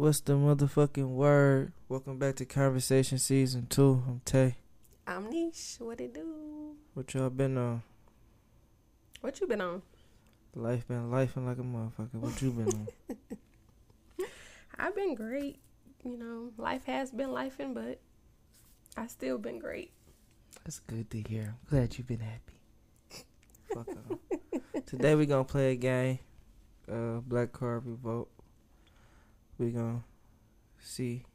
What's the motherfucking word? Welcome back to Konversationz Season 2. I'm Tae. I'm Nesha. What it do? What y'all been on? What you been on? Life been lifing like a motherfucker. What you been on? I've been great. You know, life has been lifing, but I still been great. That's good to hear. I'm glad you've been happy. Fuck off. Today we gonna play a game. Uh, Black Card Revoked. We gonna see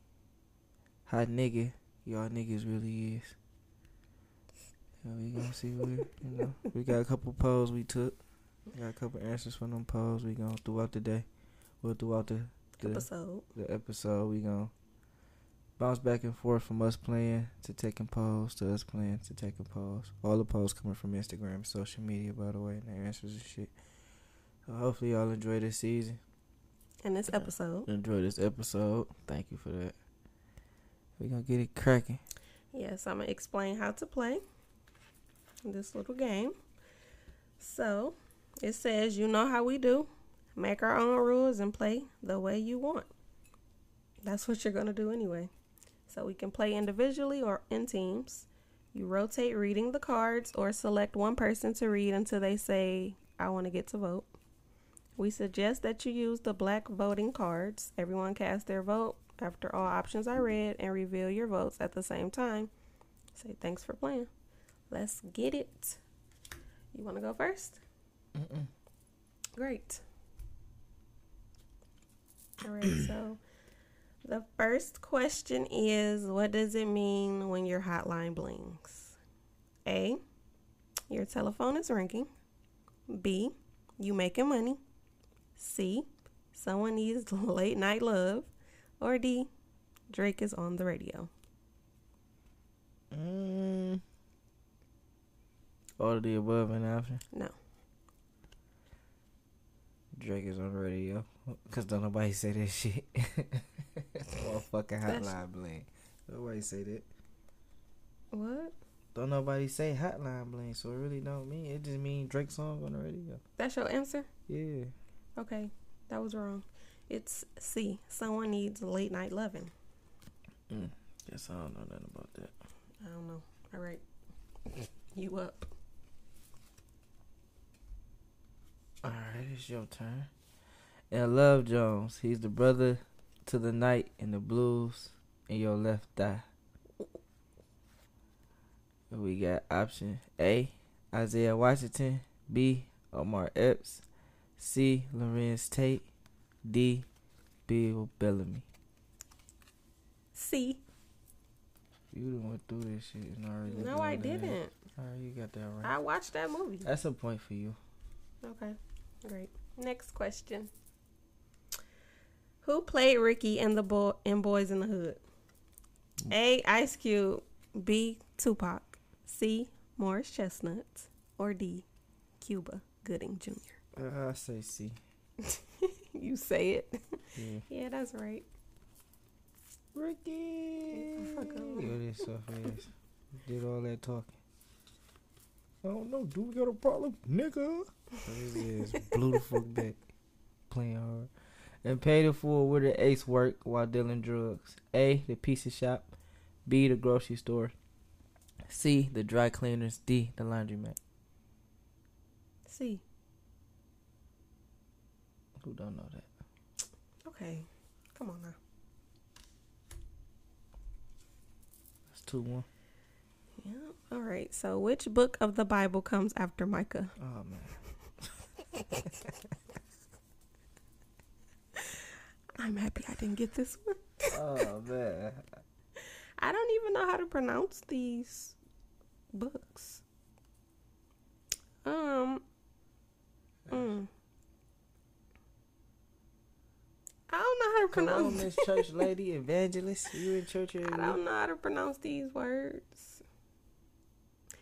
how nigga y'all niggas really is. And we gonna see what you know. We got a couple polls we took. We got a couple answers from them polls. We gonna throughout the day. Well, throughout the the Episode. the episode. We gonna bounce back and forth from us playing to taking polls to us playing to taking polls. All the polls coming from Instagram social media, by the way, and their answers and shit. So hopefully y'all enjoy this season. And this episode. Enjoy this episode. Thank you for that. We're gonna get it cracking. Yes, I'm going to explain how to play this little game. So, it says, you know how we do. Make our own rules and play the way you want. That's what you're going to do anyway. So, we can play individually or in teams. You rotate reading the cards or select one person to read until they say, I want to get to vote. We suggest that you use the black voting cards. Everyone cast their vote after all options are read and reveal your votes at the same time. Say thanks for playing. Let's get it. You want to go first? Mm-mm. Great. All right, so the first question is what does it mean when your hotline blings? A, your telephone is ringing. B, you making money. C, someone needs late night love. Or D, Drake is on the radio. Mm. All of the above and option. No. Drake is on the radio. Cause don't nobody say that shit. Motherfucking hotline bling. Nobody say that. What? Don't nobody say hotline bling, so it really don't mean it just mean Drake song on the radio. That's your answer? Yeah. Okay, that was wrong. It's C. Someone needs late night loving. Mm. Guess I don't know nothing about that. I don't know. All right. You up. Alright, it's your turn. And Love Jones, he's the brother to the night in the blues in your left thigh. We got option A, Isaiah Washington, B, Omar Epps, C, Larenz Tate, D, Bill Bellamy. C. You done went through this shit and already. No, I didn't. Alright, you got that right. I watched that movie. That's a point for you. Okay, great. Next question. Who played Ricky in the boy in Boys in the Hood? A. Ice Cube. B. Tupac. C. Morris Chestnut. Or D. Cuba Gooding Jr. Uh, I say C. You say it. Yeah. Yeah, that's right. Ricky. Fuck up. Yo, this so fast. Did all that talking. I don't know. Do we got a problem, nigga? This is blew the fuck back, playing hard, and paid it for where the ace work while dealing drugs. A. The pizza shop. B. The grocery store. C. The dry cleaners. D. The laundromat. C. Who don't know that? Okay. Come on now. That's two one. Yeah. All right. So, which book of the Bible comes after Micah? Oh man. I'm happy I didn't get this one. Oh man. I don't even know how to pronounce these books. Um. Mm. I don't know how to Come on, pronounce. Miss Church Lady Evangelist. You in church every I don't know how to pronounce these words.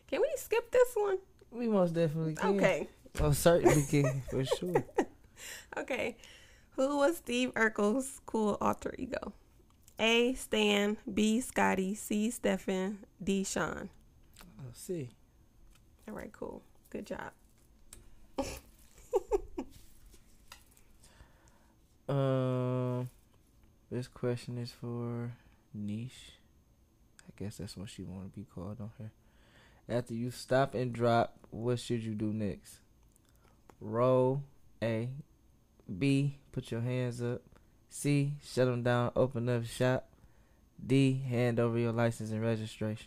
Can we skip this one? We most definitely can. Okay. Oh, certainly can, for sure. Okay. Who was Steve Urkel's cool alter ego? A. Stan. B. Scotty. C. Stefan. D. Sean. Oh, Let's see. All right, cool. Good job. This question is for Nesha. I guess that's what she want to be called on here. After you stop and drop, what should you do next? Roll. A. B. Put your hands up. C. Shut them down. Open up shop. D. Hand over your license and registration.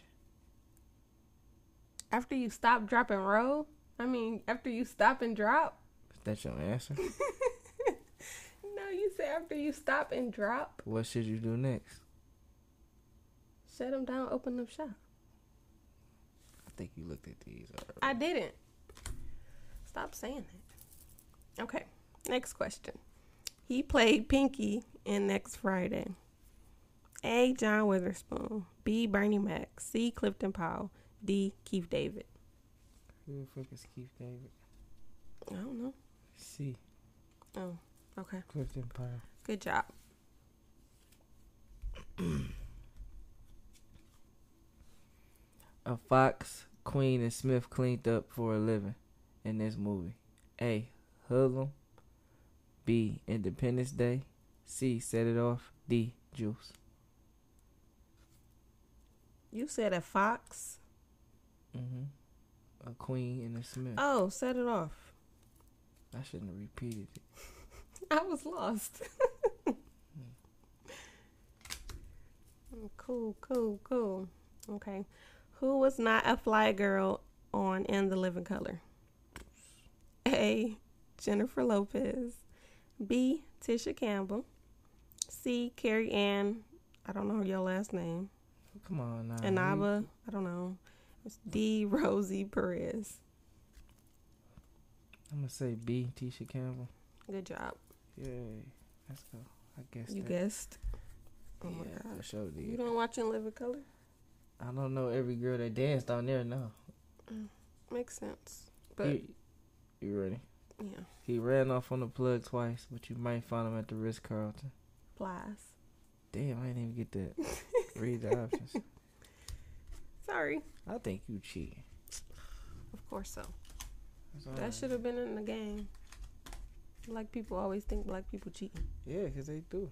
After you stop, drop, and roll. I mean, after you stop and drop. Is that your answer? say after you stop and drop. What should you do next? Shut them down. Open up shop. I think you looked at these. Already. I didn't. Stop saying that. Okay, next question. He played Pinky in Next Friday. A. John Witherspoon. B. Bernie Mac. C. Clifton Powell. D. Keith David. Who the fuck is Keith David? I don't know. C. Oh, okay. Clifton Powell. Good job. A fox, Queen, and Smith cleaned up for a living in this movie. A. Hoodlum. B. Independence Day. C. Set It Off. D. Juice. You said a fox. Mm-hmm. A Queen and a Smith. Oh, set it off. I shouldn't have repeated it. I was lost. cool, cool, cool. Okay. Who was not a fly girl on In the Living Color? A. Jennifer Lopez. B. Tisha Campbell. C. Carrie Ann. I don't know your last name. Come on now. Anaba. I don't know. It's D. Rosie Perez. I'm gonna say B. Tisha Campbell. Good job. Yay. Let's go. I guess. You that. guessed. Oh my god. For sure did. You don't watch In Living Color? I don't know every girl that danced on there. No. Mm, makes sense. But You, you ready? yeah, He ran off on the plug twice, but you might find him at the Ritz Carlton. flies. Damn, I didn't even get that. Read the options. Sorry. I think you cheating. Of course so. That should have been in the game. Like people always think black people cheating. Yeah, because they do.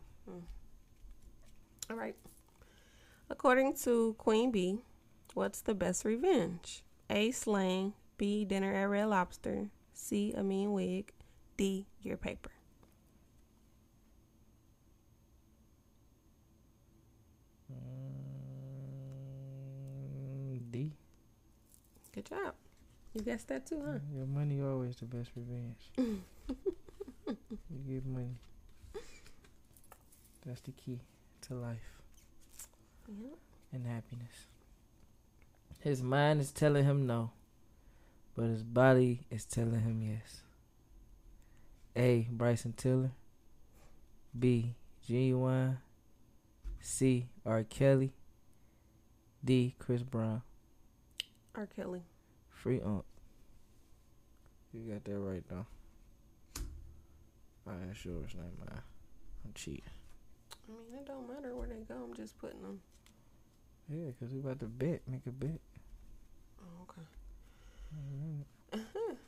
All right. According to Queen Bee, what's the best revenge? A. Slang. B. Dinner at Red Lobster. C. A mean wig. D. Your paper. Mm, D. Good job. You guessed that too, huh? Your money always the best revenge. you give money. That's the key to life Yep. and happiness. His mind is telling him no, but his body is telling him yes. A. Bryson Tiller. B. Ginuwine. C. R. Kelly. D. Chris Brown. R. Kelly. Free ump. You got that right though. Alright, that's yours, not mine. I'm cheating. I mean, it don't matter where they go. I'm just putting them. Yeah, 'cause we about to bet, make a bet. Oh, okay. Mm-hmm. Alright.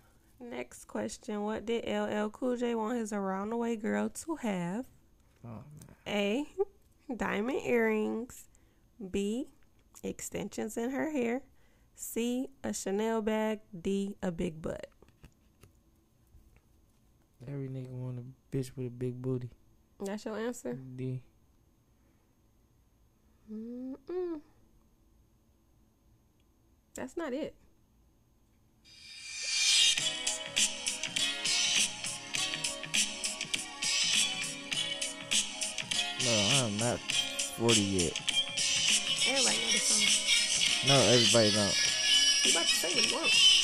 Next question. What did LL Cool J want his around the way girl to have? Oh man. A. Diamond earrings. B. Extensions in her hair. C. A Chanel bag. D. A big butt. Every nigga want a bitch with a big booty. That's your answer? D. Mm-mm. That's not it. No, I'm not 40 yet. Everybody know the song. No, everybody don't. You about to say what you want.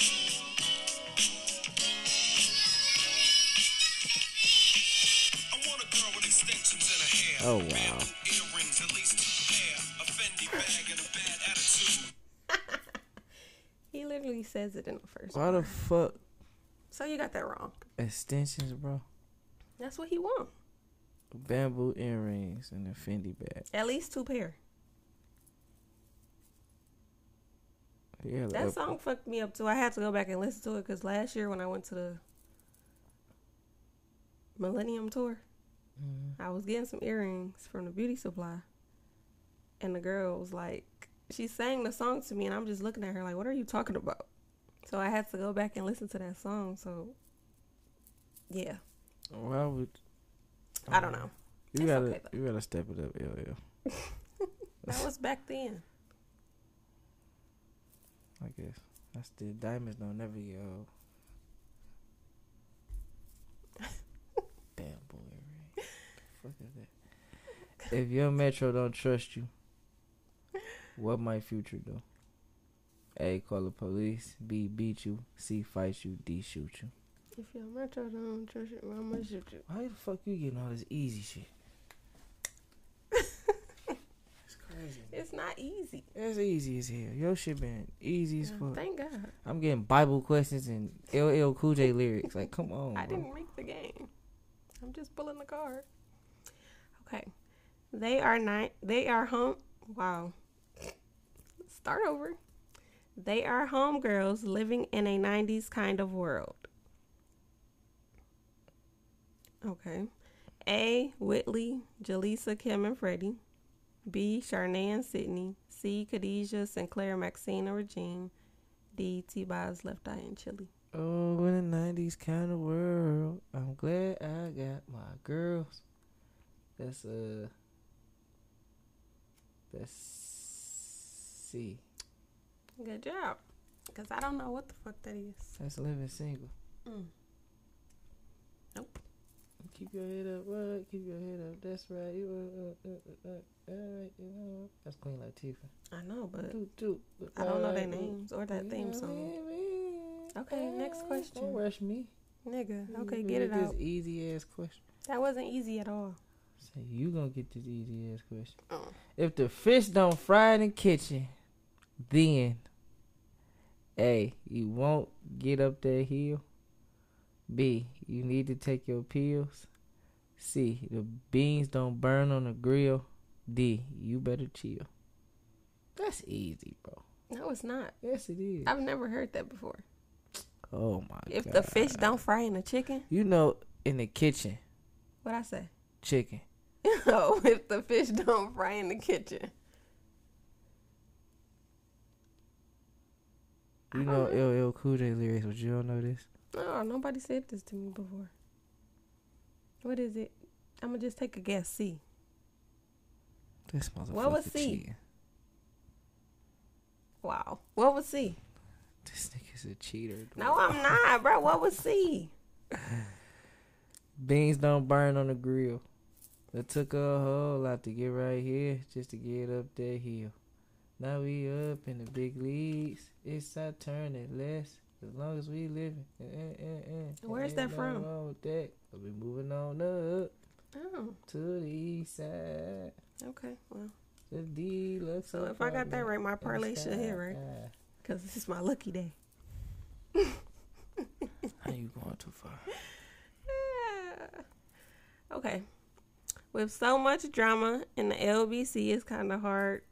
Bad wow. He literally says it in the first. Why the fuck So you got that wrong. extensions, bro? That's what he want. Bamboo earrings and a Fendi bag. At least two pair. Yeah, That like, song fucked me up too. I had to go back and listen to it because last year when I went to the Millennium Tour, I was getting some earrings from the beauty supply, and the girl was like, she sang the song to me, and I'm just looking at her like, "What are you talking about?" So I had to go back and listen to that song. So, yeah, Why would I don't know. You It's gotta okay, you gotta step it up, LL. That was back then. I guess that's the diamonds don't never get old. Damn boy, Ray. Fuck is that? If your metro don't trust you, what might future do? A call the police. B beat you. C fight you. D shoot you. If your metro don't trust you, I'm gonna shoot you. Why the fuck you getting all this easy shit? it's crazy. It's not easy. It's easy as hell. Your shit been easy as oh, fuck. thank God. I'm getting Bible questions and LL Cool J lyrics. Like, come on. I bro. didn't make the game. I'm just pulling the card. Okay. They are nine. They are home. Wow. Start over. They are homegirls living in a 90s kind of world. Okay. A. Whitley, Jaleesa, Kim, and Freddie. B. Charnay and Sydney. C. Khadijah, Synclaire, Maxine, and Regine. D. T-Boz, Left Eye, and Chilli. Oh, in the 90s kind of world. I'm glad I got my girls. That's, uh. That's C. Good job. Because I don't know what the fuck that is. That's living single. Mm. Nope. Keep your head up, what? Keep your head up. That's right. You uh, uh, uh, uh, all right, you know. That's Queen Latifah. I know, but Doot, doot. I don't know their names or that theme song. Okay, next question. Don't rush me. Nigga, okay, get it out. this out. easy ass question. That wasn't easy at all. Say you gonna get this easy ass question. Oh. If the fish don't fry in the kitchen, then A, you won't get up that hill. B, you need to take your pills. C, the beans don't burn on the grill. D, you better chill. That's easy, bro. No, it's not. Yes, it is. I've never heard that before. oh my If god. the fish don't fry in the chicken, you know, in the kitchen, what I say? chicken. oh, if the fish don't fry in the kitchen. You know LL Cool J lyrics, but you don't know this. No, nobody said this to me before. What is it? I'm gonna just take a guess. C. This motherfucker What was C? cheating. Wow. What was C? This nigga's a cheater. dude. No, I'm not, bro. What was C? Beans don't burn on the grill. It took a whole lot to get right here just to get up that hill. Now we up in the big leagues. It's our turn at less. As long as we living. Eh, eh, eh. Where's that from? wrong with that. But we moving on up Oh, to the east side. okay. Well, The deluxe. so if I got that right, my parlay should hit, right? Because this is my lucky day. How you going too far? Yeah. Okay. With so much drama in the LBC, it's kind of hard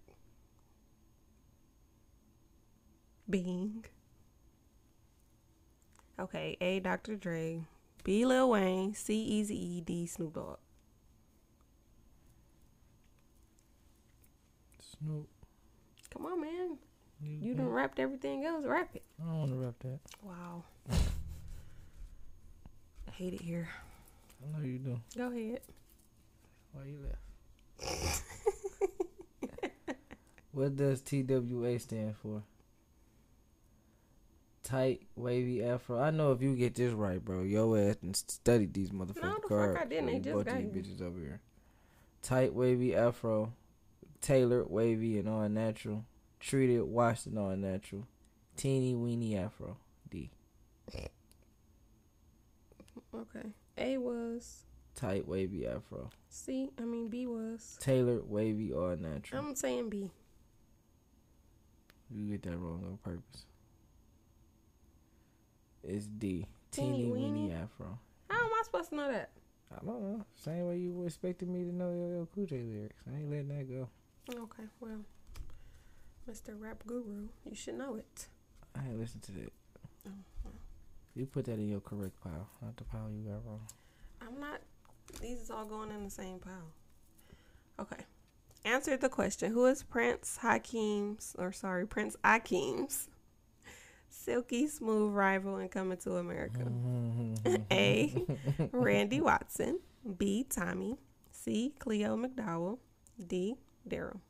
being. Okay, A. Dr. Dre, B. Lil Wayne, C. Easy E, D. Snoop Dogg. Snoop. Come on, man. You done rapped everything else. Wrap it. I don't want to wrap that. Wow. I hate it here. I know you do. Go ahead. Why you left? what does TWA stand for? Tight, wavy afro. I know if you get this right, bro, your ass and studied these motherfucking the fuck. I didn't. They just got these bitches over here. Tight, wavy afro. Tailored, wavy, and all natural. Treated, washed, and all natural. Teeny, weeny afro. D. Okay. A was Tight, wavy afro. See, I mean B was. Tailored, wavy, or natural. I'm saying B. You get that wrong on purpose. It's D. Teeny Teeny weeny? weeny afro. How am I supposed to know that? I don't know. Same way you expected me to know LL Cool J lyrics. I ain't letting that go. Okay, well, Mr. Rap Guru, you should know it. I ain't listen to that. Oh, well. You put that in your correct pile, not the pile you got wrong. I'm not These is all going in the same pile. Okay. Answer the question. Who is Prince Hakim's or sorry, Prince Akeem's silky smooth rival in Coming to America? Mm-hmm. A. Randy Watson. B. Tommy. C. Cleo McDowell. D. Daryl.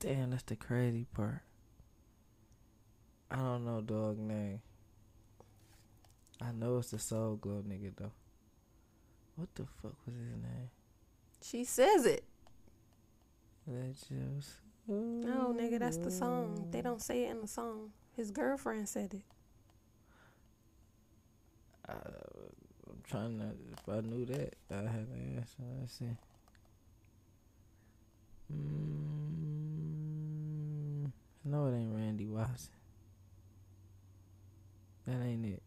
Damn, that's the crazy part. I don't know dog name. I know it's the Soul Glo nigga though. What the fuck was his name? She says it. That just No, nigga, that's the song. They don't say it in the song. His girlfriend said it. I, I'm trying to. If I knew that, I have an answer. Let's see. Mm, no, it ain't Randy Watson. That ain't it.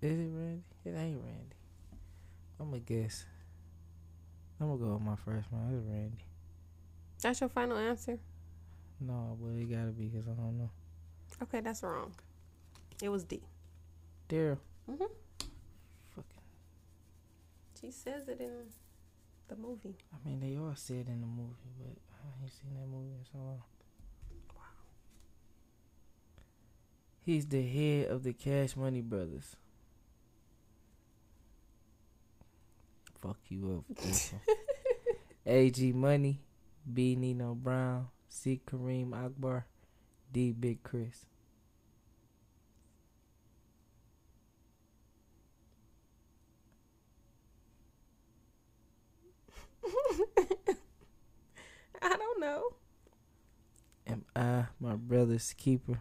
Is it Randy? It ain't Randy. I'm gonna guess. I'm gonna go with my first one. It's Randy. That's your final answer? No, but it gotta be because I don't know. Okay, that's wrong. It was D. Daryl. Mm-hmm. Fucking. She says it in the movie. I mean, they all said in the movie, but I ain't seen that movie in so long. Wow. He's the head of the Cash Money Brothers. Fuck you up with this one. A.G. Money, B. Nino Brown, C. Kareem Akbar, D. Big Chris. I don't know. Am I my brother's keeper?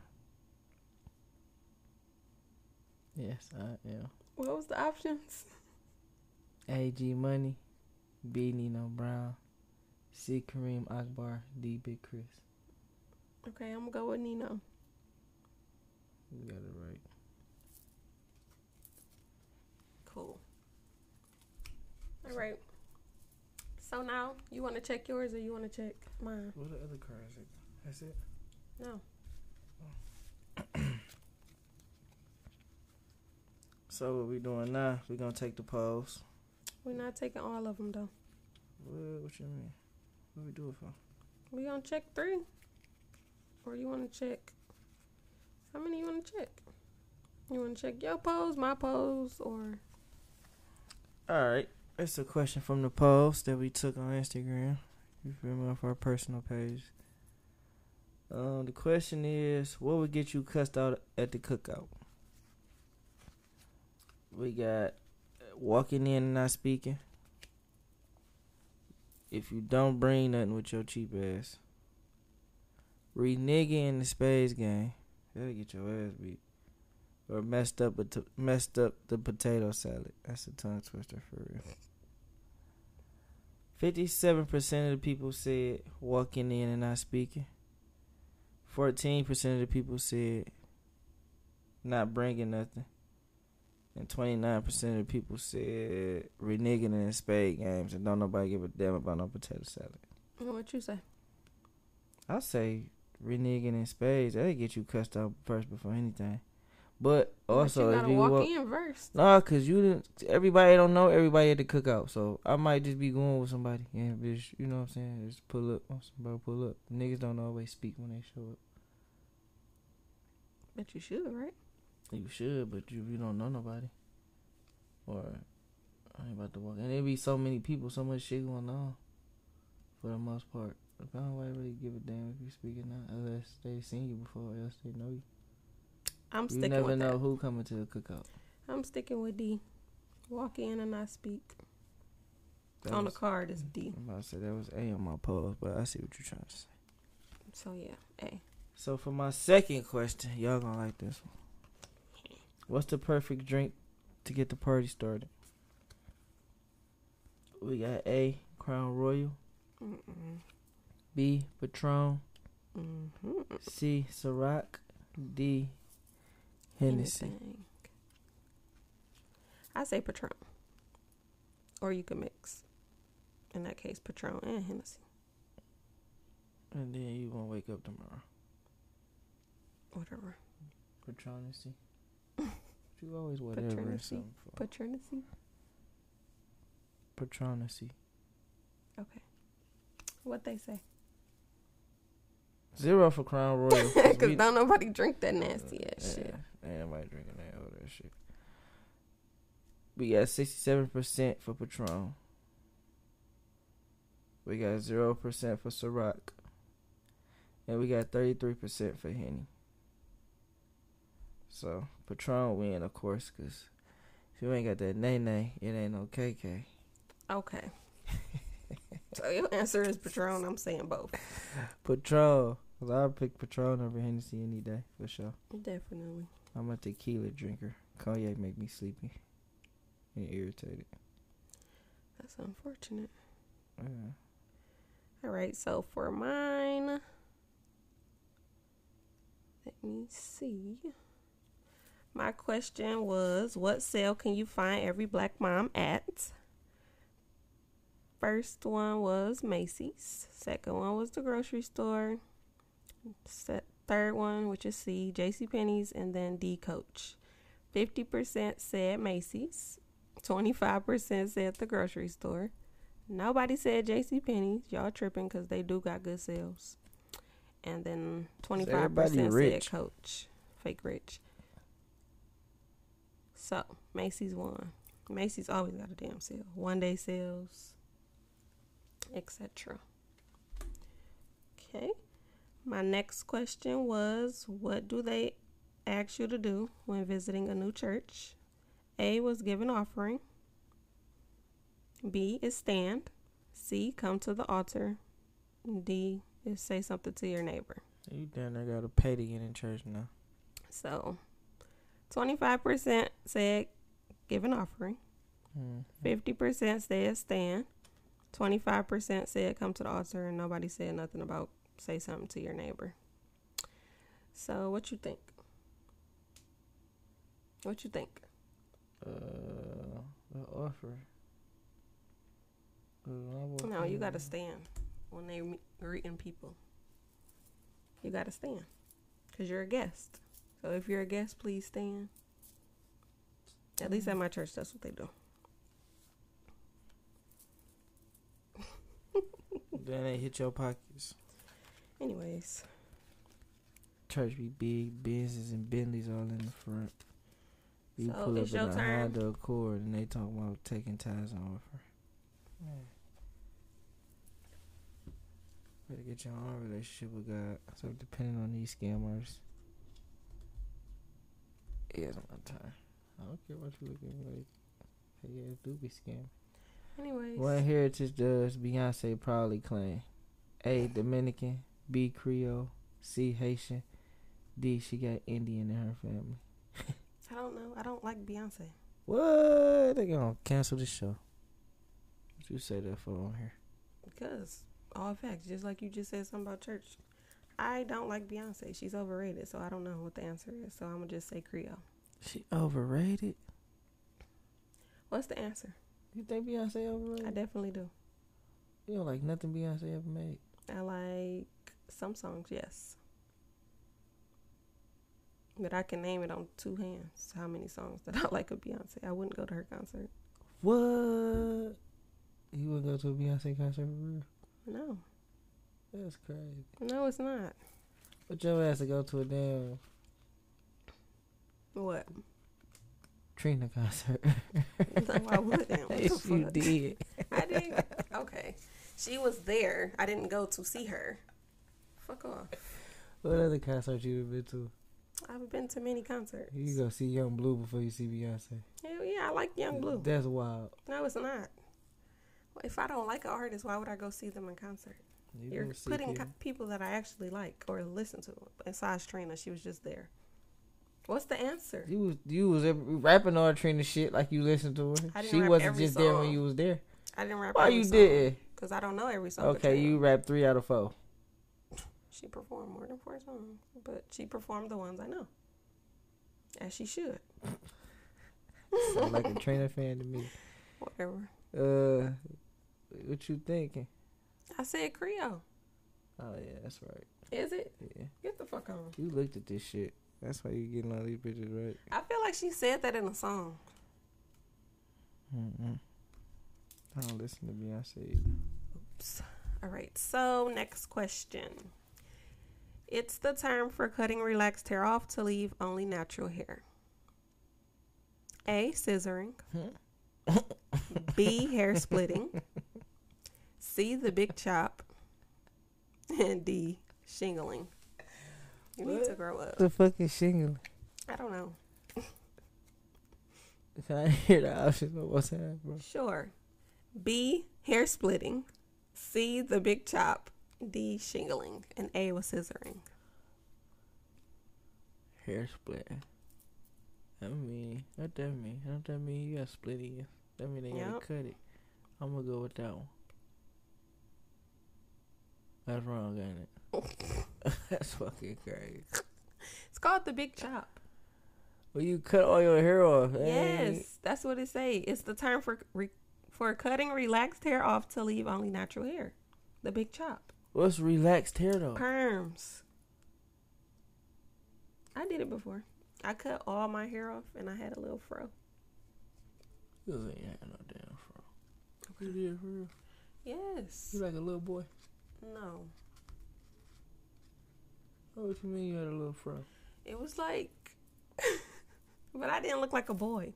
Yes, I am. What was the options? A.G. Money, B. Nino Brown, C. Kareem Akbar, D. Big Chris. Okay, I'm gonna go with Nino. You got it right. Cool. All right. So now, you want to check yours or you want to check mine? What the other cards? That's it. No. So what we doing now? We're gonna take the polls. We're not taking all of them though. What, what you mean? What we do it for? We gonna check three, or you want to check? How many you want to check? You want to check your pose, my pose, or All right. It's a question from the post that we took on Instagram. You feel me off our personal page. Um, the question is, what would get you cussed out at the cookout? We got walking in and not speaking. If you don't bring nothing with your cheap ass. Reneging in the space game. That'll get your ass beat. Or messed up, but messed up the potato salad. That's a tongue twister for real. Fifty-seven percent of the people said walking in and not speaking. Fourteen percent of the people said not bringing nothing, and twenty-nine percent of the people said reneging in spade games and don't nobody give a damn about no potato salad. what you say? I say reneging in spades that'll get you cussed out first before anything. But also, but you if you walk walk, in first. Nah, cause you didn't. Everybody don't know everybody at the cookout, so I might just be going with somebody. Yeah, bitch, you know what I'm saying? Just pull up on somebody, pull up. Niggas don't always speak when they show up. Bet you should, right? You should, but you you don't know nobody. Or I ain't about to walk, and there be so many people, so much shit going on. For the most part, I don't really give a damn if you speaking now, unless they seen you before, or else they know you. I'm You sticking never with know that. who coming to the cookout. I'm sticking with D. Walk in and not speak. That on the card is D. I'm about to say that was A on my post, but I see what you're trying to say. So yeah, A. So for my second question, y'all gonna like this one. What's the perfect drink to get the party started? We got A Crown Royal, Mm-mm. B Patron, Mm-hmm. C Ciroc, D Hennessy. Anything. I say Patron. Or you can mix. In that case, Patron and Hennessy. And then you gonna wake up tomorrow. Whatever. Patronacy. You always whatever Patronacy. Patronacy. Patronacy. Okay. What they say? Zero for Crown Royal. 'cause don't nobody drink that nasty ass yeah, shit. Ain't nobody drinking that all that shit. We got sixty seven percent for Patron. We got zero percent for Ciroc. And we got thirty three percent for Henny. So Patron win of course, cause if you ain't got that nay nay, it ain't no KK. Okay. so your answer is Patron. I'm saying both. Patron. Cause I'll pick Patron over Hennessy any day for sure. Definitely. I'm a tequila drinker. Cognac make me sleepy and irritated. That's unfortunate. Yeah. All right. So for mine, let me see. My question was, what sale can you find every black mom at? First one was Macy's. Second one was the grocery store. Se- third one, which is C, J.C. Penney's, and then D Coach. Fifty percent said Macy's. Twenty-five percent said the grocery store. Nobody said J.C. Penney's. Y'all tripping because they do got good sales. And then 25% said. Coach. Fake rich. So Macy's won. Macy's always got a damn sale. One day sales, etc. Okay. My next question was what do they ask you to do when visiting a new church? A was give an offering. B is stand. C come to the altar. D is say something to your neighbor. You down there gotta pay to get in church now. So 25% said give an offering. Mm. 50% said stand. 25% said come to the altar, and nobody said nothing about say something to your neighbor. So, what you think? What you think? Uh, the offer. Uh, No, you gotta stand when they greeting people. You gotta stand because you're a guest. So if you're a guest, please stand. At least at my church, that's what they do. Then they hit your pockets. Anyways, Church be big, Benzes and Bentleys all in the front. You So, pull up in a turn. Honda Accord and they talk about taking ties on offer. Better get your own relationship with God. So depending on these scammers. My time. I don't care what you look at me like. Hey, yeah, it do be scam. anyways, What heritage does Beyonce proudly claim? A. Dominican. B. Creole. C. Haitian. D. She got Indian in her family. I don't know. I don't like Beyonce What? They gonna cancel the show. What you say that for on here? because all facts, just like you just said something about church. I don't like Beyonce. She's overrated, so I don't know what the answer is. So I'm gonna just say Creole. She overrated. What's the answer? You think Beyonce overrated? I definitely do. You don't like nothing Beyonce ever made. I like some songs, yes. But I can name it on two hands how many songs that I like of Beyonce. I wouldn't go to her concert. What? You would go to a Beyonce concert for real? No. That's crazy. No, it's not. But your ass to go to a damn What? Trina concert. I wouldn't. What yes, you did. I did. Okay. She was there. I didn't go to see her. Fuck off. What other concert you been to? I've been to many concerts. You go see Yung Bleu before you see Beyonce. Hell yeah, I like Yung Bleu. That's wild. No, it's not. If I don't like an artist, why would I go see them in concert? You You're putting people. people that I actually like or listen to. Besides Trina, she was just there. What's the answer? You was you was rapping all Trina shit like you listened to her. She wasn't just there when you was there. I didn't rap. Why you song, didn't? Cause I don't know every song. Okay, you rap three out of four. She performed more than four songs, but she performed the ones I know, as she should. Sound like a Trina fan to me. Whatever. Uh, what you thinking? I said Creole. Oh yeah, that's right. Is it? Yeah. Get the fuck on. You looked at this shit. That's why you're getting all these bitches right. I feel like she said that in a song. Mm-mm. I don't listen to Beyonce. either. Oops. All right. So next question. It's the term for cutting relaxed hair off to leave only natural hair. A. Scissoring. Hmm? B. Hair splitting. C. The big chop. And D. Shingling. You need to grow up. The fucking shingling? I don't know. Can I hear the options one more time, bro? Sure. B. Hair splitting. C. The big chop. D. Shingling. And A was scissoring. Hair split. That mean what that mean? Don't that mean you got split ears? That mean they gotta cut it. I'm gonna go with that one. That's wrong, ain't it? That's fucking crazy. It's called the big chop. Well, you cut all your hair off. Ain't- Yes, that's what it say. It's the term for re- for cutting relaxed hair off to leave only natural hair. The big chop. What's relaxed hair though? Perms. I did it before. I cut all my hair off and I had a little fro. You ain't had no damn fro. You did for real? Yes. You like a little boy? No. Oh, what you mean you had a little fro? It was like, but I didn't look like a boy,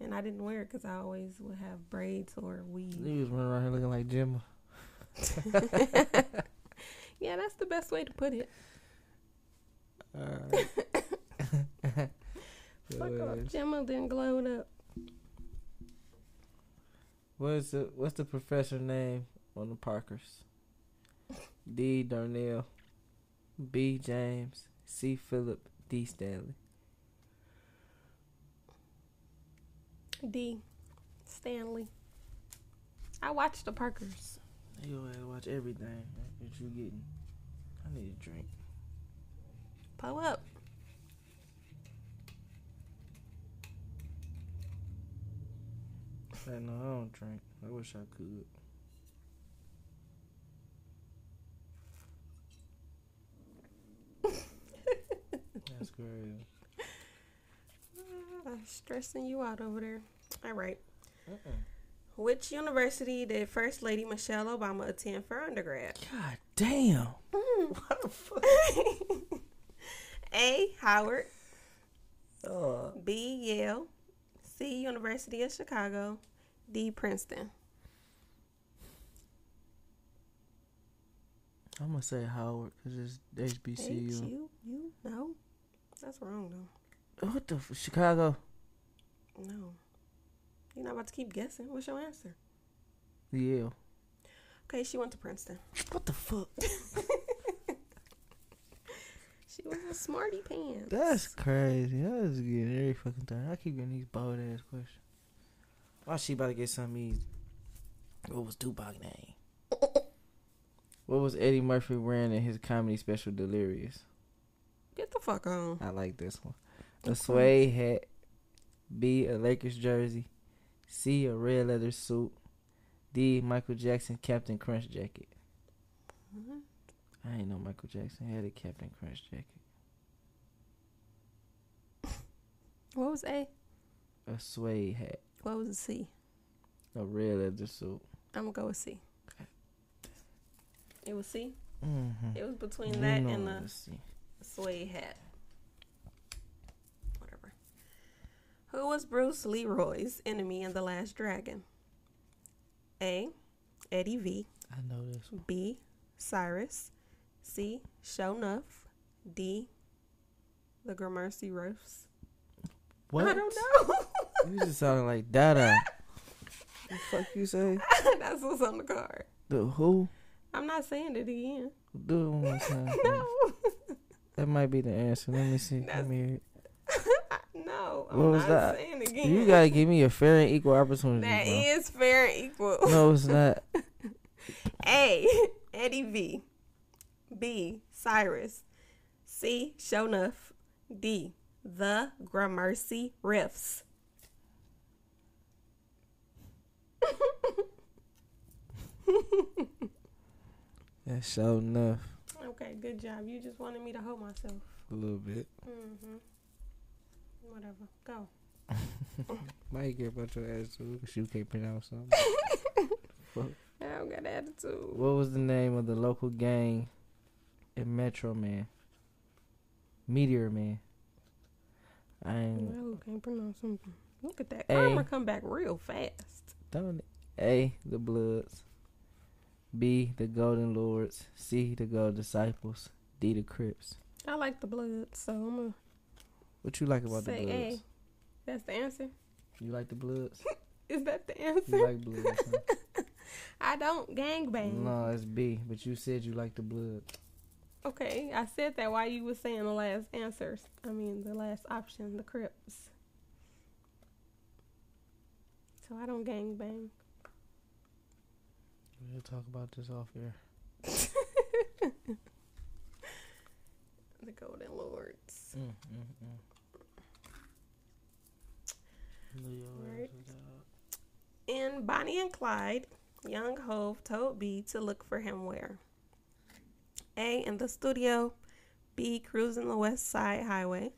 and I didn't wear it because I always would have braids or weave. You was running around here looking like Jimma. Yeah, that's the best way to put it. Alright. Fuck off. Gemma then glowed up. What's the What's the professor name on the Parkers? D. Darnell, B. James, C. Philip, D. Stanley. D. Stanley. I watched the Parkers. You gotta watch everything that you getting. I need a drink. Pull up. I know I don't drink. I wish I could. That's crazy. Ah, stressing you out over there. All right. Uh-uh. Which university did First Lady Michelle Obama attend for undergrad? God damn. What the fuck? A. Howard. Uh, B. Yale. C. University of Chicago. D. Princeton. I'm gonna say Howard because it's HBCU. H U U no, that's wrong though. What the f- Chicago? No, you're not about to keep guessing. What's your answer? Yale. Okay, she went to Princeton. What the fuck? She was a smarty pants. That's crazy. I was getting every fucking time. I keep getting these bold ass questions. Why she about to get something easy? What was Tupac name? what was Eddie Murphy wearing in his comedy special Delirious? Get the fuck on. I like this one. A suede hat. B. A Lakers jersey. C. A red leather suit. D. Michael Jackson Captain Crunch jacket. I ain't know Michael Jackson had a Captain Crunch jacket. What was A? A suede hat. What was C? A red leather suit. I'm gonna go with C. It was C. Mm-hmm. It was between that and the suede hat. Whatever. Who was Bruce Leroy's enemy in The Last Dragon? A. Eddie V. I know this one. B. Cyrus. C. Shonuff. D. The Gramercy Roofs. What? I don't know. You just sounded like Dada. What uh, the fuck you say? That's what's on the card. The who? I'm not saying it again. Do it one more time. No. That might be the answer. Let me see. Let me no. What I'm was not that? saying it again. You gotta give me a fair and equal opportunity. That bro. is fair and equal. No, it's not. A. Eddie V. B. Cyrus. C. Shonuff. D. The Gramercy Riffs. That's Shonuff. Okay, good job. You just wanted me to hold myself. A little bit. Mm-hmm. Whatever. Go. Why you care about your attitude? Because you can't pronounce something. I don't got attitude. what was the name of the local gang in Metro Man? Meteor Man. I ain't Well, can't pronounce something. Look at that. A. Karma come back real fast. done it. A. The Bloods. B. The Golden Lords. C. The Gold Disciples. D. The Crips. I like the blood, so I'm gonna What you like about say the A. That's the answer. You like the Bloods? Is that the answer? You like Bloods? Huh? I don't gangbang. no, it's B. But you said you like the Bloods. Okay, I said that while you were saying the last answers. I mean, the last option, the Crips. So I don't gangbang. We'll talk about this off air. The Golden Lords. Mm, mm, mm. Right. ass was out. In Bonnie and Clyde, young Hove told B to look for him where? A. In the studio. B. Cruising the West Side Highway.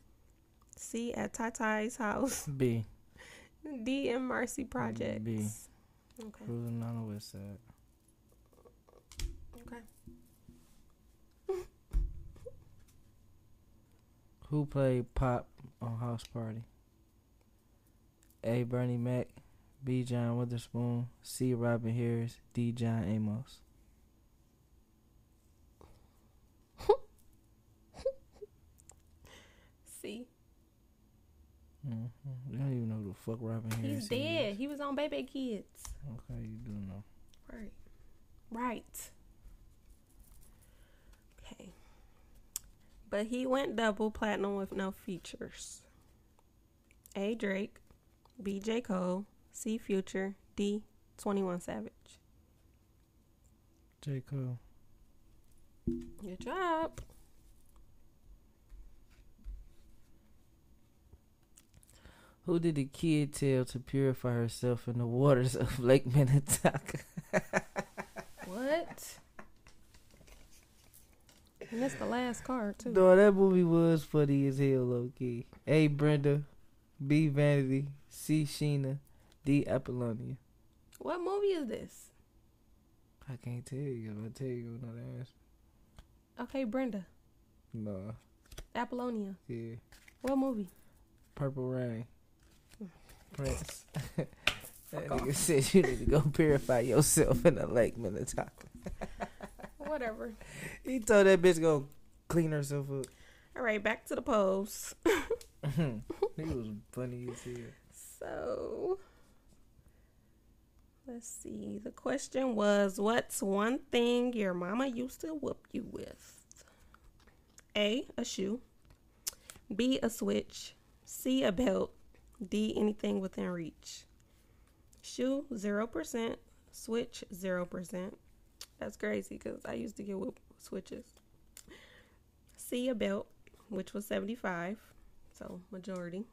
C. At Tati's house. B. D. In Marcy Projects. B. Okay. Cruising on the west side. Okay. Who played Pop on House Party? A. Bernie Mac. B. John Witherspoon. C. Robin Harris. D. John Amos. C. hmm You don't even know who the fuck Robin Harris is. He's dead. is. He was on Bebe's Kids. Okay, you do know. Right. Right. Okay. But he went double platinum with no features. A. Drake. B. J. Cole. C. Future. D. 21 Savage. J. Cole. Good job. Who did the kid tell to purify herself in the waters of Lake Minnetonka? What? And that's the last card, too. No, that movie was funny as hell, low key. A. Brenda. B. Vanity. C. Sheena. D. Apollonia. What movie is this? I can't tell you. If I tell you, the answer. Okay, Brenda. No. Apollonia. Yeah. What movie? Purple Rain. Prince. that nigga said you need to go purify yourself in the Lake Minnetonka. Whatever. He told that bitch go clean herself up. All right, back to the pose. he was funny as hell. So, let's see. The question was What's one thing your mama used to whoop you with? A. A shoe. B. A switch. C. A belt. D. Anything within reach. Shoe, 0%. Switch, 0%. That's crazy because I used to get with switches. C. A belt, which was 75. So, majority.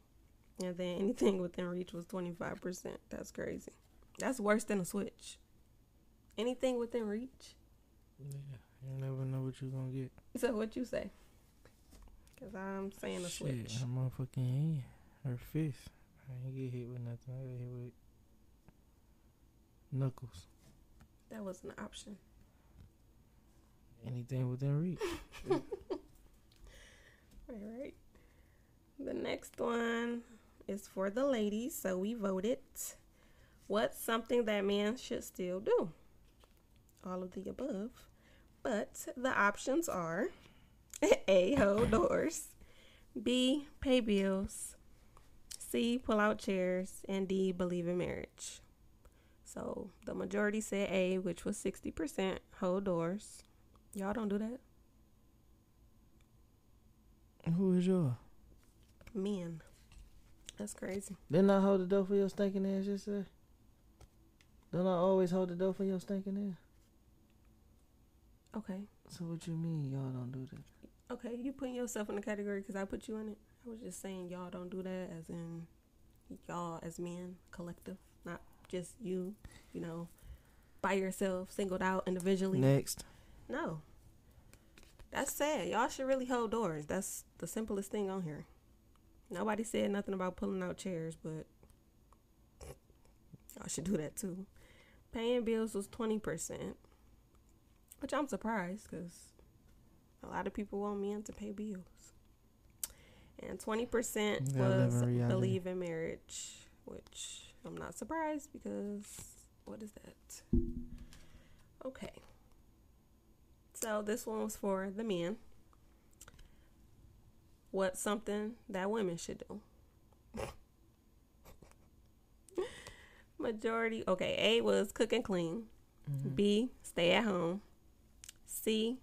And then anything within reach was 25%. That's crazy. That's worse than a switch. Anything within reach? Yeah, you never know what you're gonna get. So what you say? Because I'm saying a switch. Shit, her motherfucking hand, her fist. I ain't get hit with nothing. I got hit with knuckles. That was an option. Anything within reach. All right. The next one is for the ladies. So we voted. What's something that men should still do? All of the above. But the options are A. Hold doors. B. Pay bills. C. Pull out chairs. And D. Believe in marriage. So the majority said A, which was 60%. Hold doors. Y'all don't do that? Who is yours? Men. That's crazy. Didn't I hold the door for your stinking ass yesterday? Don't I always hold the door for your stinking ass? Okay. So what you mean y'all don't do that? Okay, you putting yourself in the category because I put you in it. I was just saying y'all don't do that, as in y'all as men, collective, not just you. You know, by yourself, singled out individually. Next. No. That's sad. Y'all should really hold doors. That's the simplest thing on here. Nobody said nothing about pulling out chairs, but y'all should do that too. Paying bills was 20%, which I'm surprised because a lot of people want men to pay bills. And 20% You was believe in marriage, which I'm not surprised because what is that? Okay. So this one was for the men. What's something that women should do? Majority. Okay, A was cook and clean. Mm-hmm. B, stay at home. C,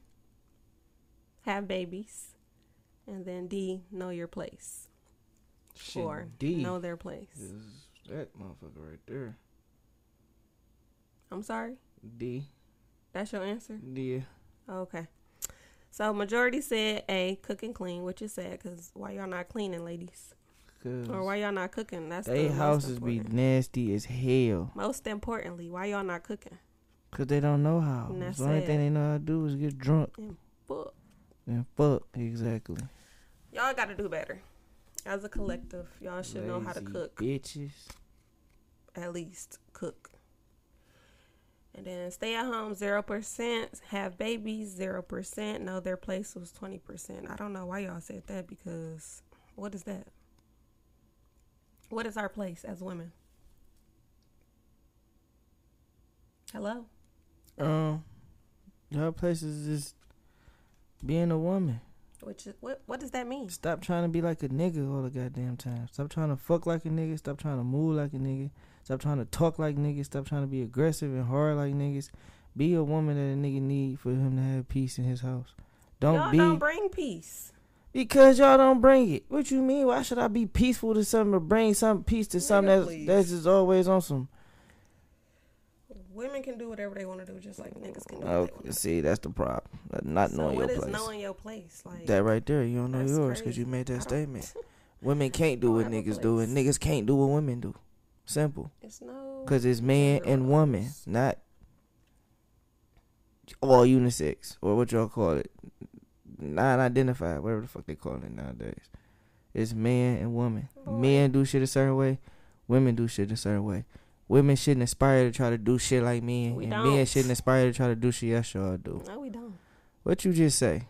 have babies. And then D, know your place. Shit, or D know their place. is that motherfucker right there. I'm sorry? D. That's your answer? D. Okay. So majority said A, cook and clean, which is sad because why y'all not cleaning, ladies? Or why y'all not cooking? That's they the houses be nasty as hell. Most importantly, why y'all not cooking? Cause they don't know how. And that's the only thing they know how to do is get drunk But and fuck. Exactly. y'all got to do better. As a collective, y'all should know how to cook. Bitches. At least cook. And then stay at home zero percent, have babies zero percent, know their place was twenty percent. I don't know why y'all said that because what is that? What is our place as women? Hello? Um, your place is just being a woman. Which is what what does that mean? Stop trying to be like a nigga all the goddamn time. Stop trying to fuck like a nigga. Stop trying to move like a nigga. Stop trying to talk like niggas. Stop trying to be aggressive and hard like niggas. Be a woman that a nigga need for him to have peace in his house. Don't y'all be don't bring peace. because y'all don't bring it. What you mean? Why should I be peaceful to something or bring some peace to something that's please. that's just always on some? Women can do whatever they want to do, just like niggas can do. Oh, they see, that's the problem. Not do. knowing so your what is place. knowing your place? Like That right there, you don't know yours because you made that statement. Women can't do what niggas do, and niggas can't do what women do. Simple. it's no Because it's man and woman, not all unisex, or what y'all call it. Non identified, whatever the fuck they call it nowadays. It's man and woman. Boy. Men do shit a certain way, women do shit a certain way. Women shouldn't aspire to try to do shit like men, We and men don't. shouldn't aspire to try to do shit yes y'all do. No, we don't. What you just say?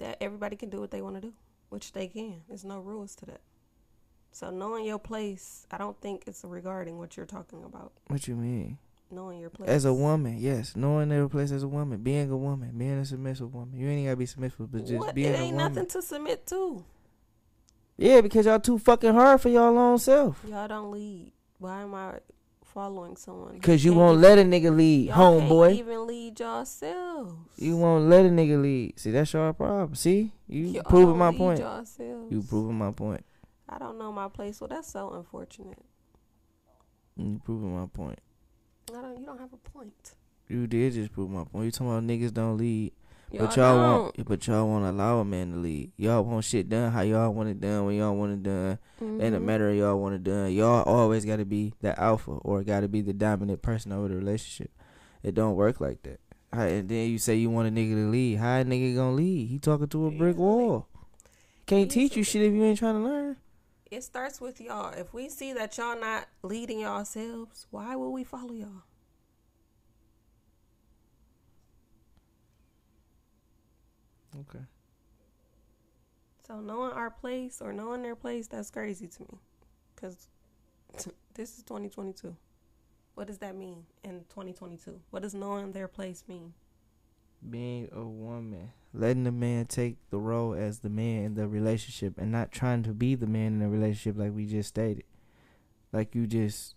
That everybody can do what they want to do, which they can. There's no rules to that. So knowing your place, I don't think it's regarding what you're talking about. What you mean? Knowing your place As a woman, yes, knowing their place as a woman, being a woman, being a submissive woman. You ain't gotta be submissive, but just what? being It a ain't woman. nothing to submit to. Yeah, because y'all too fucking hard for y'all own self. Y'all don't lead. Why am I following someone? Cause you won't let a nigga lead, homeboy. Even lead yourselves. You won't let a nigga lead. See, that's your problem. See, you Y'all proving my point. yourselves. You proving my point. I don't know my place. Well, that's so unfortunate. You proving my point. I don't. You don't have a point. You did just prove my point. You talking about niggas don't lead, Y'all but y'all don't. want, but y'all want to allow a man to lead. Y'all want shit done how y'all want it done when y'all want it done. In the Mhm. matter of y'all want it done. Y'all always got to be the alpha or got to be the dominant person over the relationship. It don't work like that. And then you say you want a nigga to lead. How a nigga gonna lead? He talking to a brick wall. Can't teach you shit if you ain't trying to learn. It starts with y'all. If we see that y'all not leading yourselves, why will we follow y'all? Okay. So knowing our place or knowing their place, that's crazy to me. Cause this is 2022. What does that mean in 2022? What does knowing their place mean? Being a woman, letting the man take the role as the man in the relationship, and not trying to be the man in the relationship like we just stated. Like you just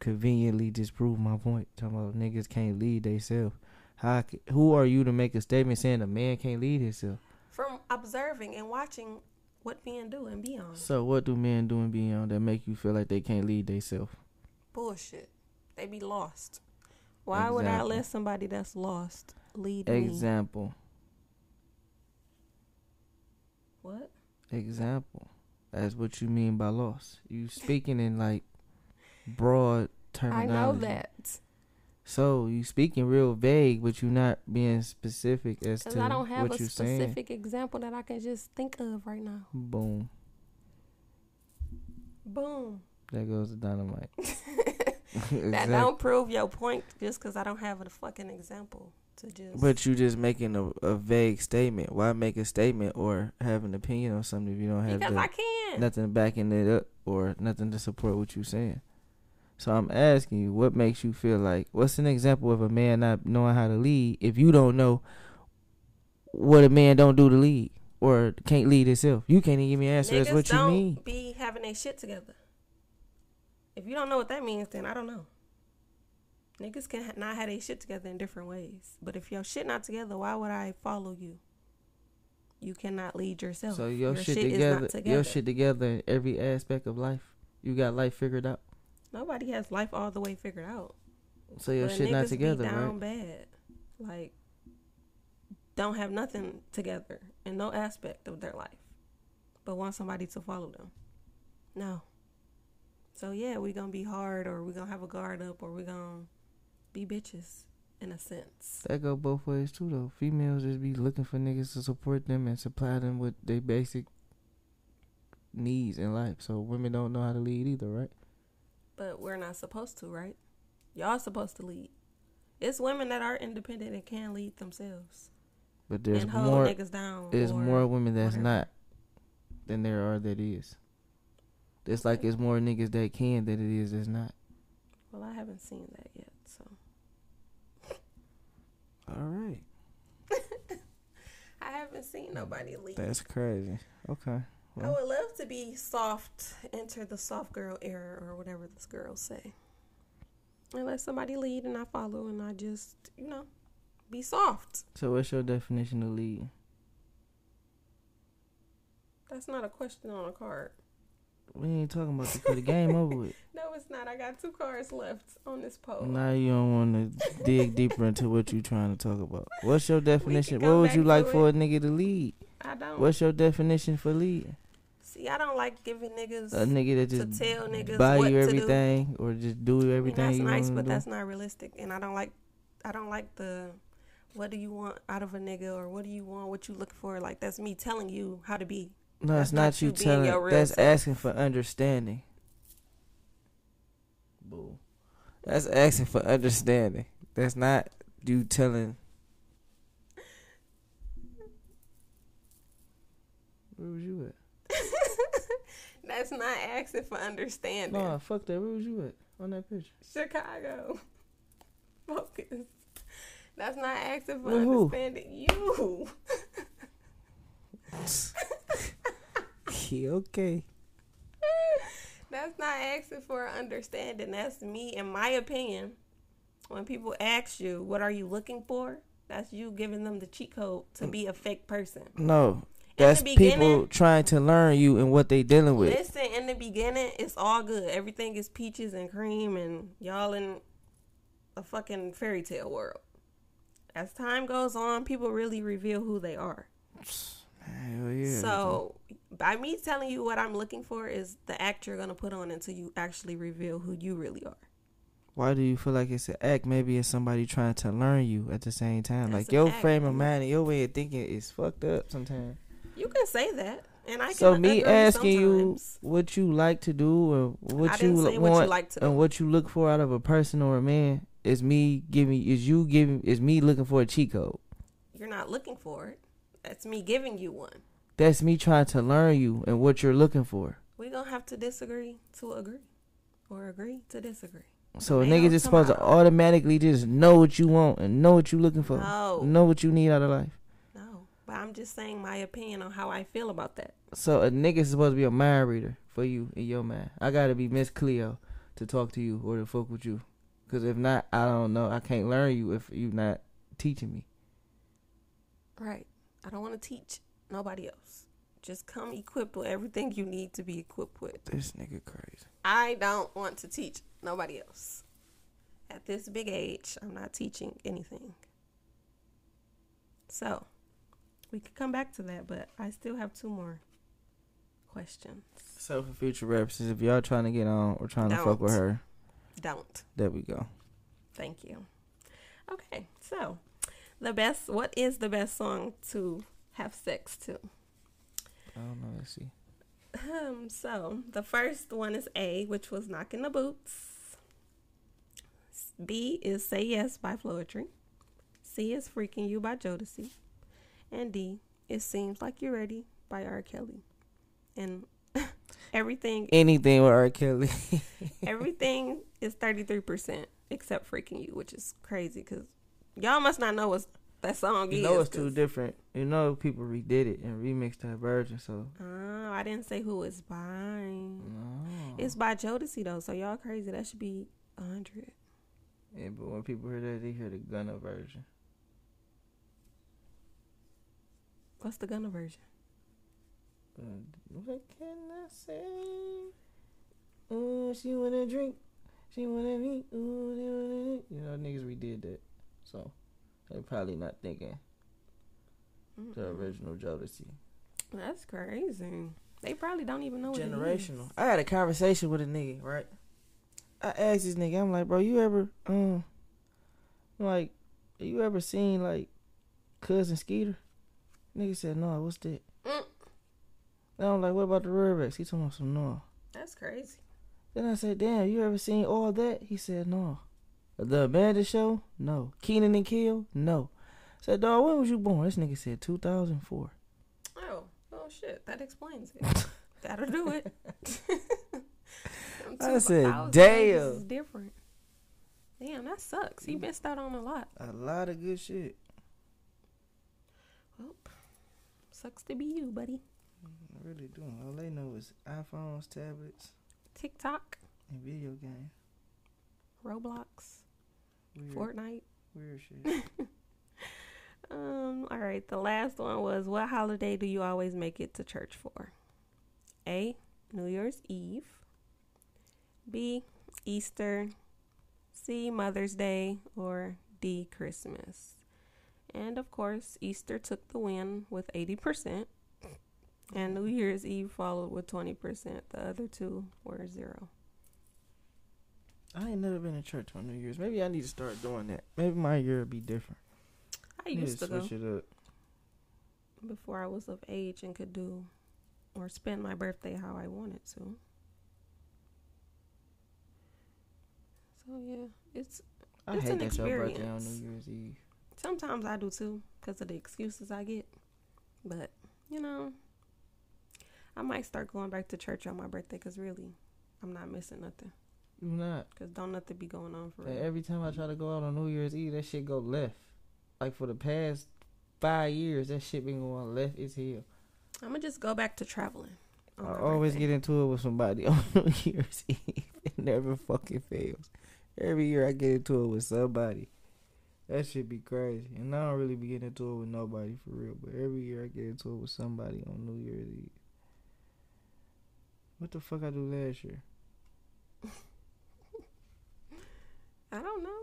conveniently disproved my point. Talking about niggas can't lead themselves. How? Who are you to make a statement saying a man can't lead himself? From observing and watching what men do and be on. So what do men do and beyond that make you feel like they can't lead themselves? Bullshit. They be lost. Why would I let somebody that's lost lead me? Example. What? Example. That's what you mean by loss. You speaking in like broad terminology. I know that. So you speaking real vague, but you're not being specific as Because to I don't have what a you're saying. specific example that I can just think of right now. Boom. Boom. There goes the dynamite. That don't prove your point just because I don't have a fucking example to just. But you just making a, a vague statement. Why make a statement or have an opinion on something if you don't have because the, I can. nothing backing it up or nothing to support what you're saying? So I'm asking you, what makes you feel like? What's an example of a man not knowing how to lead if you don't know what a man don't do to lead or can't lead himself? You can't even give me an answer. That's what you don't mean. be having their shit together. If you don't know what that means, then I don't know. Niggas can ha- not have their shit together in different ways. But if your shit not together, why would I follow you? You cannot lead yourself. So your, shit, is together, together. your shit together in every aspect of life. You got life figured out. Nobody has life all the way figured out. So your but shit not together, be down right? bad. Like, don't have nothing together in no aspect of their life, but want somebody to follow them. No. So yeah, we gonna be hard, or we gonna have a guard up, or we gonna be bitches in a sense. That go both ways too, though. Females just be looking for niggas to support them and supply them with their basic needs in life. So women don't know how to lead either, right? But we're not supposed to, right? Y'all supposed to lead. It's women that are independent and can lead themselves But there's and hold more. niggas down. There's more women that's whatever. not than there are that is. It's like it's more niggas that can than it is that's not. Well, I haven't seen that yet, so All right, I haven't seen nobody lead. that's crazy. Okay, I would love to be soft, enter the soft girl era or whatever this girl say. And let somebody lead and I follow and I just, you know, be soft. so what's your definition of lead? That's not a question on a card. We ain't talking about the, the game over with. No, it's not. I got two cards left on this poll. Now you don't want to dig deeper into what you trying to talk about. What's your definition? What would you like for it. a nigga to lead? I don't. What's your definition for lead? See, I don't like giving niggas. A nigga that to just tell niggas buy what you to do. everything or just do I mean, everything that's nice, but to that's not realistic. And I don't like, I don't like the, what do you want out of a nigga or what do you want, what you looking for? Like that's me telling you how to be. No, that's it's not not you telling. That's self. asking for understanding. Boo. That's asking for understanding. That's not you telling. Where was you at? That's not asking for understanding. No, fuck that. Where was you at on that picture? Chicago. Focus. That's not asking for who? understanding. You. Okay. That's not asking for understanding. That's me, in my opinion. When people ask you, what are you looking for? That's you giving them the cheat code to be a fake person. No, In that's people trying to learn you and what they dealing with. Listen, in the beginning, it's all good. Everything is peaches and cream, and y'all in a fucking fairy tale world. As time goes on, people really reveal who they are. Hell yeah. So, by me telling you what I'm looking for is the act you're gonna put on until you actually reveal who you really are. Why do you feel like it's an act? Maybe it's somebody trying to learn you at the same time. That's like your act, frame of mind and your way of thinking is fucked up sometimes. You can say that, and I can. So me asking you what you like to do or what you want what you like to and what you look for out of a person or a man is me giving is you giving is me looking for a cheat code. You're not looking for it. That's me giving you one. That's me trying to learn you and what you're looking for. We gonna have to disagree to agree, or agree to disagree. So a nigga just supposed to automatically just know what you want and know what you looking for. No. Know what you need out of life. No, but I'm just saying my opinion on how I feel about that. So a nigga supposed to be a mind reader for you in your mind. I gotta be Miss Cleo to talk to you or to fuck with you. Cause if not, I don't know. I can't learn you if you not teaching me. Right. I don't want to teach nobody else. Just come equipped with everything you need to be equipped with. This nigga crazy. I don't want to teach nobody else. At this big age, I'm not teaching anything. So, we could come back to that, but I still have two more questions. So for future references, if y'all trying to get on or trying to fuck with her, Don't. there we go. Thank you. Okay, so the best. What is the best song to have sex to? I don't know. Let's see. Um, so the first one is A, which was "Knocking the Boots." B is "Say Yes" by Floetry. C is "Freaking You" by Jodeci, and D is "Seems Like You're Ready" by R. Kelly. And everything, Anything with R. Kelly. everything is thirty three percent except "Freaking You," which is crazy because y'all must not know what that song you is. You know it's too different. You know people redid it and remixed that version. So Oh, I didn't say who it's by. no. It's by Jodeci though, so y'all crazy. That should be a hundred. Yeah, but when people hear that, they hear the Gunna version. What's the Gunna version? Uh, what can I say? Ooh, she wanna drink. She wanna eat. Ooh, they wanna eat. You know, niggas redid that. So, they're probably not thinking the Mm-mm. original Jodeci. That's crazy. They probably don't even know what it is. Generational. I had a conversation with a nigga, right? I asked this nigga, I'm like, bro, you ever, um, like, you ever seen, like, Cousin Skeeter? Nigga said, no, what's that? Mm. And I'm like, what about the Rurex? He told me some no. That's crazy. Then I said, damn, you ever seen all that? He said, no. The Amanda Show? No. Kenan and Kel? No. I said, dog, when was you born? This nigga said 2004. Oh, oh shit. That explains it. That'll do it. I said, damn. is different. Damn, that sucks. He missed out on a lot. A lot of good shit. Well, sucks to be you, buddy. I really do. All they know is iPhones, tablets, TikTok, and video games. Roblox, Weird, Fortnite. weird shit. Um, all right, the last one was what holiday do you always make it to church for? A. New Year's Eve. B. Easter. C. Mother's Day. Or D. Christmas. And of course, Easter took the win with 80%. And New Year's Eve followed with 20%. The other two were zero. I ain't never been to church on New Year's. Maybe I need to start doing that. Maybe my year will be different. I used to go switch it up. before I was of age and could do or spend my birthday how I wanted to. So yeah, it's I It's hate an that your birthday on experience. New Year's Eve. sometimes I do too because of the excuses I get, but you know, I might start going back to church on my birthday because really, I'm not missing nothing. You not. Cause don't nothing be going on for real. every time I try to go out on New Year's Eve, that shit go left. Like for the past five years, that shit been going left as hell. I'm gonna just go back to traveling. I always birthday. get into it with somebody on New Year's Eve. It never fucking fails. Every year I get into it with somebody. That should be crazy. And I don't really be getting into it with nobody for real. But every year I get into it with somebody on New Year's Eve. What the fuck I do last year? I don't know.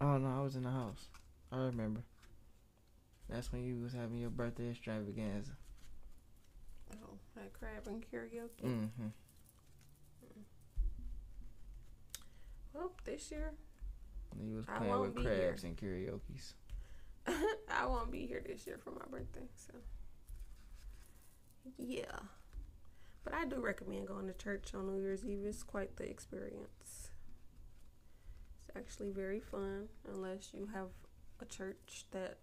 Oh no, I was in the house. I remember. That's when you was having your birthday extravaganza. Oh, that crab and karaoke. Mm-hmm. Well, this year you was playing with be here. crabs and karaoke's. I won't be here this year for my birthday, so yeah. But I do recommend going to church on New Year's Eve. It's quite the experience. Actually very fun, unless you have a church that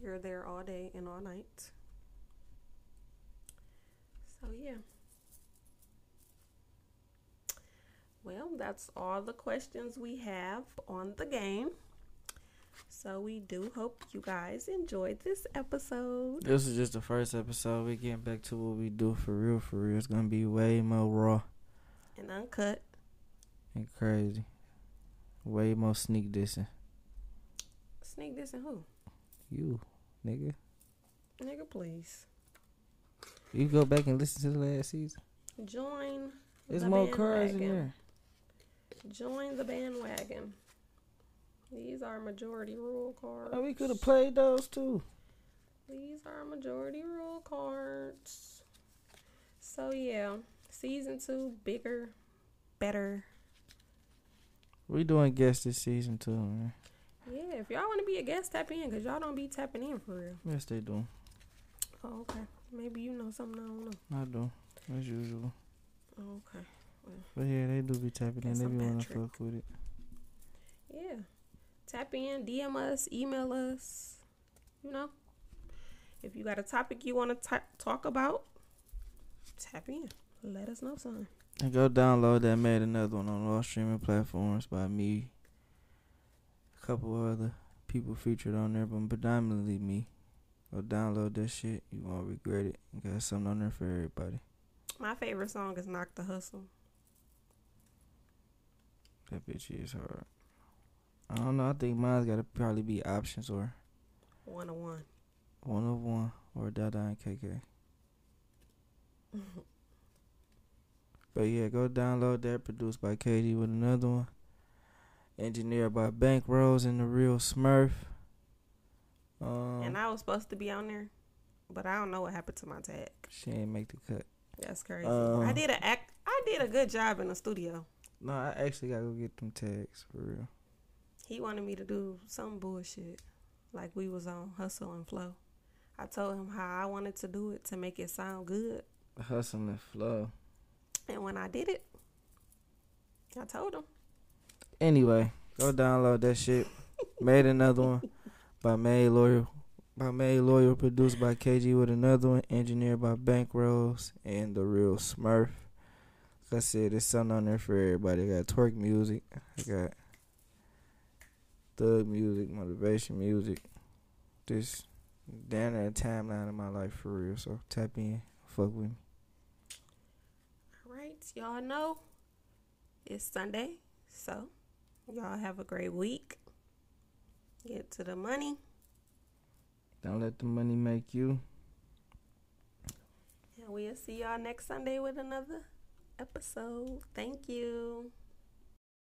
you're there all day and all night. So yeah. Well, that's all the questions we have on the game. So we do hope you guys enjoyed this episode. This is just the first episode. We're getting back to what we do for real. For real, it's gonna be way more raw And uncut. and crazy. Way more sneak dissing. Sneak this and who? You, nigga. Nigga, please. You go back and listen to the last season. Join There's the more cars in there. Join the bandwagon. These are majority rule cards. Oh, we could have played those too. These are majority rule cards. So yeah, season two, bigger, better, We doing guests this season too, man. Yeah, if y'all want to be a guest, tap in because y'all don't be tapping in for real. Yes, they do. Oh, okay. Maybe you know something I don't know. I do. As usual. Oh, okay. But yeah, they do be tapping in. They be wanna Patrick. fuck with it. Yeah. Tap in, DM us, email us. You know, if you got a topic you want to talk about, tap in. Let us know something. And go download that. Made another one on all streaming platforms by me. A couple other people featured on there, but predominantly me. Go download that shit. You won't regret it. You got something on there for everybody. My favorite song is Knock the Hustle. That bitch is hard. I don't know. I think mine's gotta probably be options or 101. one of one or Dada and KK. But yeah, go download that. Produced by KD with another one. Engineered by Bank Rose and the Real Smurf. Um, and I was supposed to be on there, but I don't know what happened to my tag. she ain't make the cut. That's crazy. Uh, I did a act. I did a good job in the studio. No, I actually gotta go get them tags for real. He wanted me to do some bullshit, like we was on Hustle and Flow. I told him how I wanted to do it to make it sound good, Hustle and flow. And when I did it, I told him. Anyway, go download that shit. Made another one by May Loyal. By May Loyal, produced by KG with another one, engineered by Bank Rose and the Real Smurf. Like I said, there's something on there for everybody. I got twerk music. I got thug music, motivation music. Just down that timeline of my life for real. So tap in, fuck with me. Y'all know it's Sunday, so y'all have a great week. Get to the money. Don't let the money make you. And we'll see y'all next Sunday with another episode. Thank you.